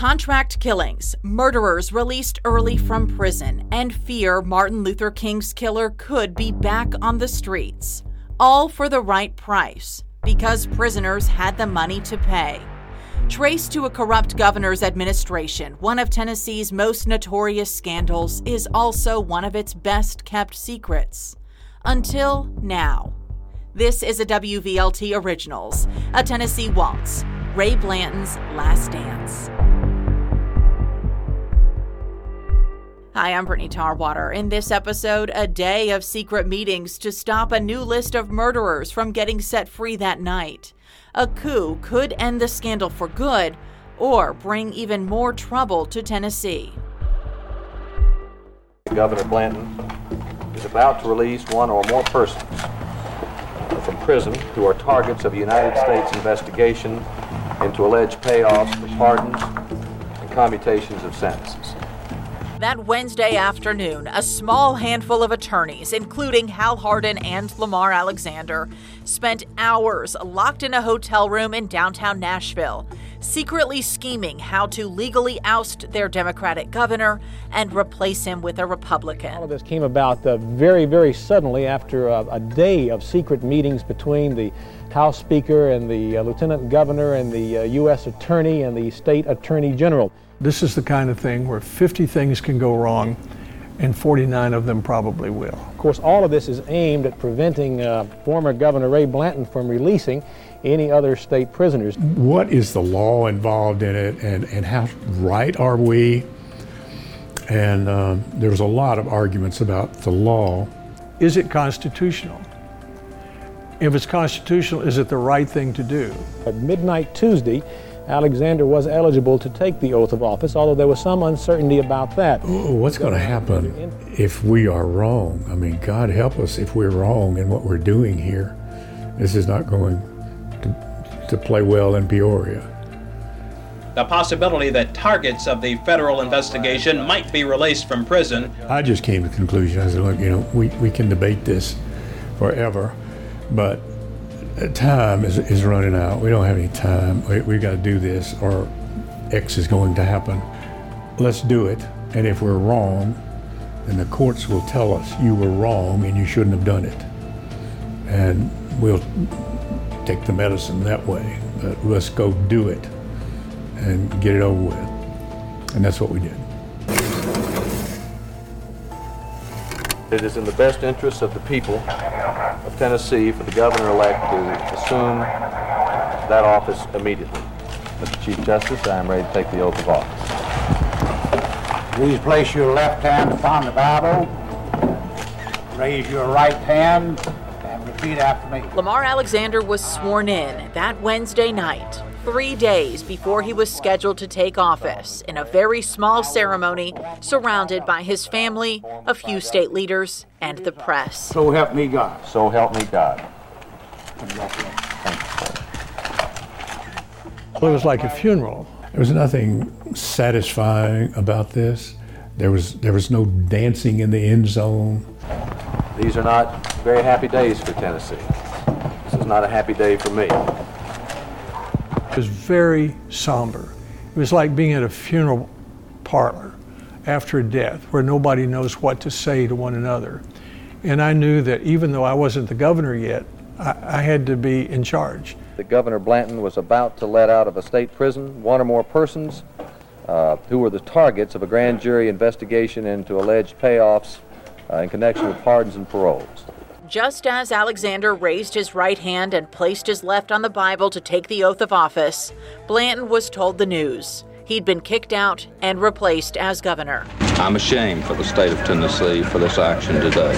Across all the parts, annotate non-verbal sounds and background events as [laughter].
Contract killings, murderers released early from prison, and fear Martin Luther King's killer could be back on the streets. All for the right price, because prisoners had the money to pay. Traced to a corrupt governor's administration, one of Tennessee's most notorious scandals is also one of its best kept secrets. Until now. This is a WVLT Originals, a Tennessee Waltz, Ray Blanton's Last Dance. Hi, I'm Brittany Tarwater. In this episode, a day of secret meetings to stop a new list of murderers from getting set free that night. A coup could end the scandal for good or bring even more trouble to Tennessee. Governor Blanton is about to release one or more persons from prison who are targets of a United States investigation into alleged payoffs for pardons and commutations of sentences. That Wednesday afternoon, a small handful of attorneys, including Hal Hardin and Lamar Alexander, spent hours locked in a hotel room in downtown Nashville, secretly scheming how to legally oust their Democratic governor and replace him with a Republican. All of this came about uh, very, very suddenly after a, a, day of secret meetings between the House Speaker and the uh, Lieutenant Governor and the uh, U.S. Attorney and the State Attorney General. This is the kind of thing where 50 things can go wrong and 49 of them probably will. Of course, all of this is aimed at preventing uh, former Governor Ray Blanton from releasing any other state prisoners. What is the law involved in it, and, and how right are we? And um, there was a lot of arguments about the law. Is it constitutional? If it's constitutional, is it the right thing to do? At midnight Tuesday, Alexander was eligible to take the oath of office, although there was some uncertainty about that. What's going to happen if we are wrong? I mean, God help us if we're wrong in what we're doing here. This is not going to, to play well in Peoria. The possibility that targets of the federal investigation might be released from prison. I just came to the conclusion. I said, look, you know, we, we can debate this forever, but Uh, time is, is running out. We don't have any time. We, we've got to do this or X is going to happen. Let's do it. And if we're wrong, then the courts will tell us you were wrong and you shouldn't have done it. And we'll take the medicine that way. But let's go do it and get it over with. And that's what we did. It is in the best interest of the people of Tennessee for the governor-elect to assume that office immediately. Mr. Chief Justice, I am ready to take the oath of office. Please place your left hand upon the Bible. Raise your right hand and repeat after me. Lamar Alexander was sworn in that Wednesday night three days before he was scheduled to take office in a very small ceremony surrounded by his family, a few state leaders, and the press. So help me God. So help me God. Well, it was like a funeral. There was nothing satisfying about this. There was there was no dancing in the end zone. These are not very happy days for Tennessee. This is not a happy day for me. It was very somber. It was like being at a funeral parlor after a death where nobody knows what to say to one another. And I knew that even though I wasn't the governor yet, I, I had to be in charge. The Governor Blanton was about to let out of a state prison one or more persons uh, who were the targets of a grand jury investigation into alleged payoffs uh, in connection with pardons and paroles. Just as Alexander raised his right hand and placed his left on the Bible to take the oath of office, Blanton was told the news. He'd been kicked out and replaced as governor. I'm ashamed for the state of Tennessee for this action today.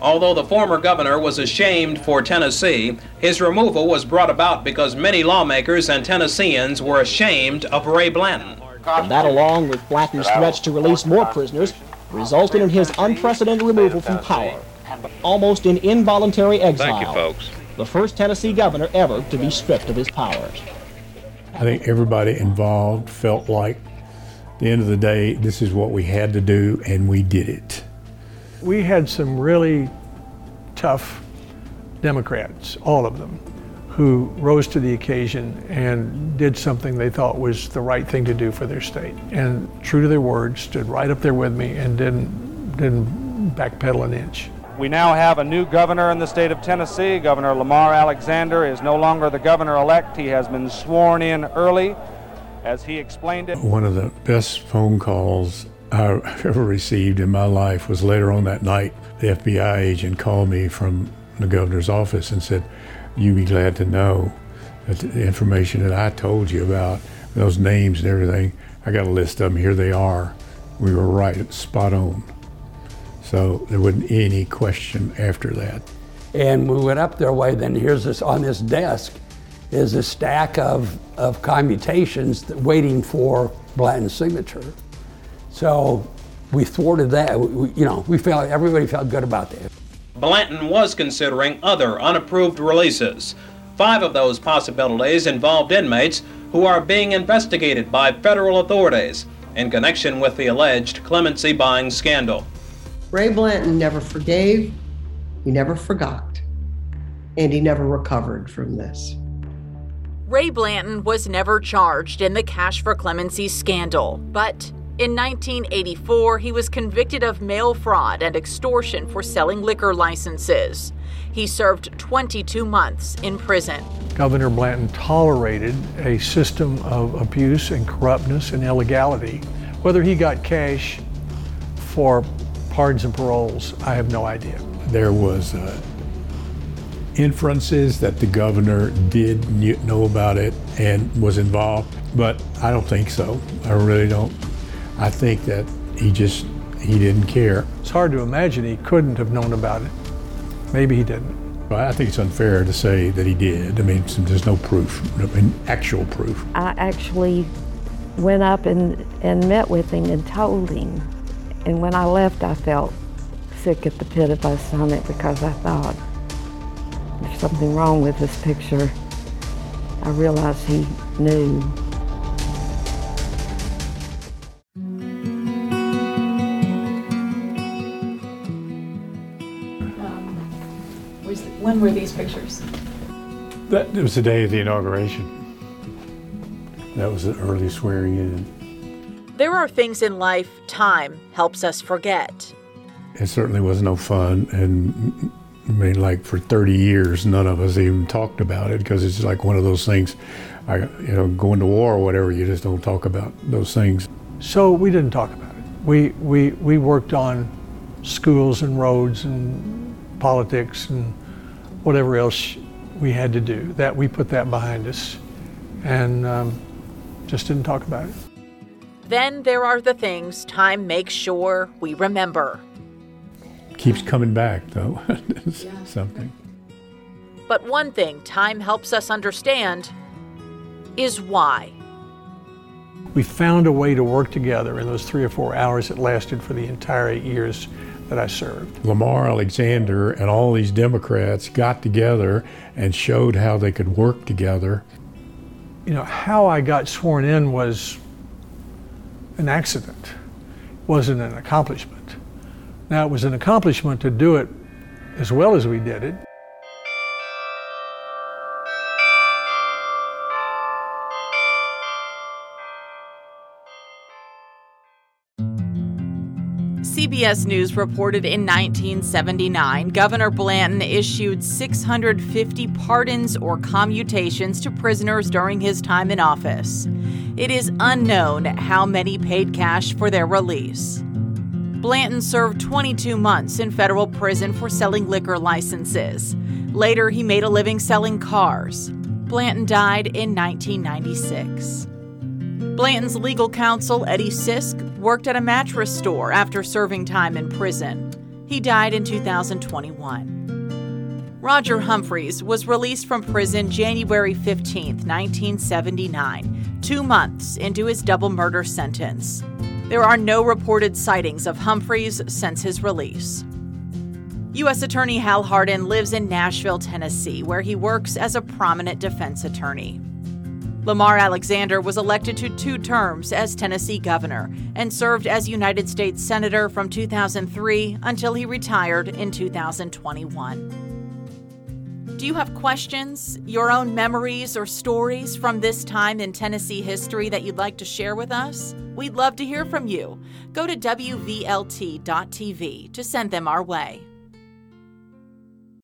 Although the former governor was ashamed for Tennessee, his removal was brought about because many lawmakers and Tennesseans were ashamed of Ray Blanton. And that, along with Blanton's threats to release more prisoners, resulted in his unprecedented removal from power almost in involuntary exile. Thank you, folks. The first Tennessee governor ever to be stripped of his powers. I think everybody involved felt like, at the end of the day, this is what we had to do, and we did it. We had some really tough Democrats, all of them, who rose to the occasion and did something they thought was the right thing to do for their state. And true to their word, stood right up there with me and didn't, didn't backpedal an inch. We now have a new governor in the state of Tennessee. Governor Lamar Alexander is no longer the governor elect. He has been sworn in early, as he explained it. One of the best phone calls I've [laughs] ever received in my life was later on that night. The FBI agent called me from the governor's office and said, You'd be glad to know that the information that I told you about, those names and everything, I got a list of them. Here they are. We were right, spot on. So there wasn't any question after that. And we went up their way, then here's this on this desk is a stack of, of commutations that, waiting for Blanton's signature. So we thwarted that. We, you know, we felt everybody felt good about that. Blanton was considering other unapproved releases. Five of those possibilities involved inmates who are being investigated by federal authorities in connection with the alleged clemency buying scandal. Ray Blanton never forgave, he never forgot, and he never recovered from this. Ray Blanton was never charged in the cash for clemency scandal, but in 1984 he was convicted of mail fraud and extortion for selling liquor licenses. He served 22 months in prison. Governor Blanton tolerated a system of abuse and corruptness and illegality. Whether he got cash for pardons and paroles, I have no idea. There was uh, inferences that the governor did know about it and was involved, but I don't think so. I really don't. I think that he just he didn't care. It's hard to imagine he couldn't have known about it. Maybe he didn't. I think it's unfair to say that he did. I mean, there's no proof, I mean, actual proof. I actually went up and, and met with him and told him and when I left, I felt sick at the pit of my stomach because I thought there's something wrong with this picture. I realized he knew. Um, when were these pictures? That it was the day of the inauguration. That was the early swearing in. There are things in life time helps us forget. It certainly was no fun. And I mean, like for 30 years, none of us even talked about it because it's like one of those things, I, you know, going to war or whatever, you just don't talk about those things. So we didn't talk about it. We, we, we worked on schools and roads and politics and whatever else we had to do. That we put that behind us and um, just didn't talk about it. Then there are the things time makes sure we remember. Keeps coming back, though. [laughs] Something. But one thing time helps us understand is why. We found a way to work together in those three or four hours that lasted for the entire eight years that I served. Lamar Alexander and all these Democrats got together and showed how they could work together. You know, how I got sworn in was an accident, it wasn't an accomplishment. Now, it was an accomplishment to do it as well as we did it. CBS News reported in 1979 Governor Blanton issued 650 pardons or commutations to prisoners during his time in office. It is unknown how many paid cash for their release. Blanton served 22 months in federal prison for selling liquor licenses. Later, he made a living selling cars. Blanton died in 1996. Blanton's legal counsel, Eddie Sisk, worked at a mattress store after serving time in prison. He died in 2021. Roger Humphreys was released from prison January 15, 1979, two months into his double murder sentence. There are no reported sightings of Humphreys since his release. U.S. Attorney Hal Hardin lives in Nashville, Tennessee, where he works as a prominent defense attorney. Lamar Alexander was elected to two terms as Tennessee governor and served as United States Senator from 2003 until he retired in 2021. Do you have questions, your own memories, or stories from this time in Tennessee history that you'd like to share with us? We'd love to hear from you. Go to WVLT.tv to send them our way.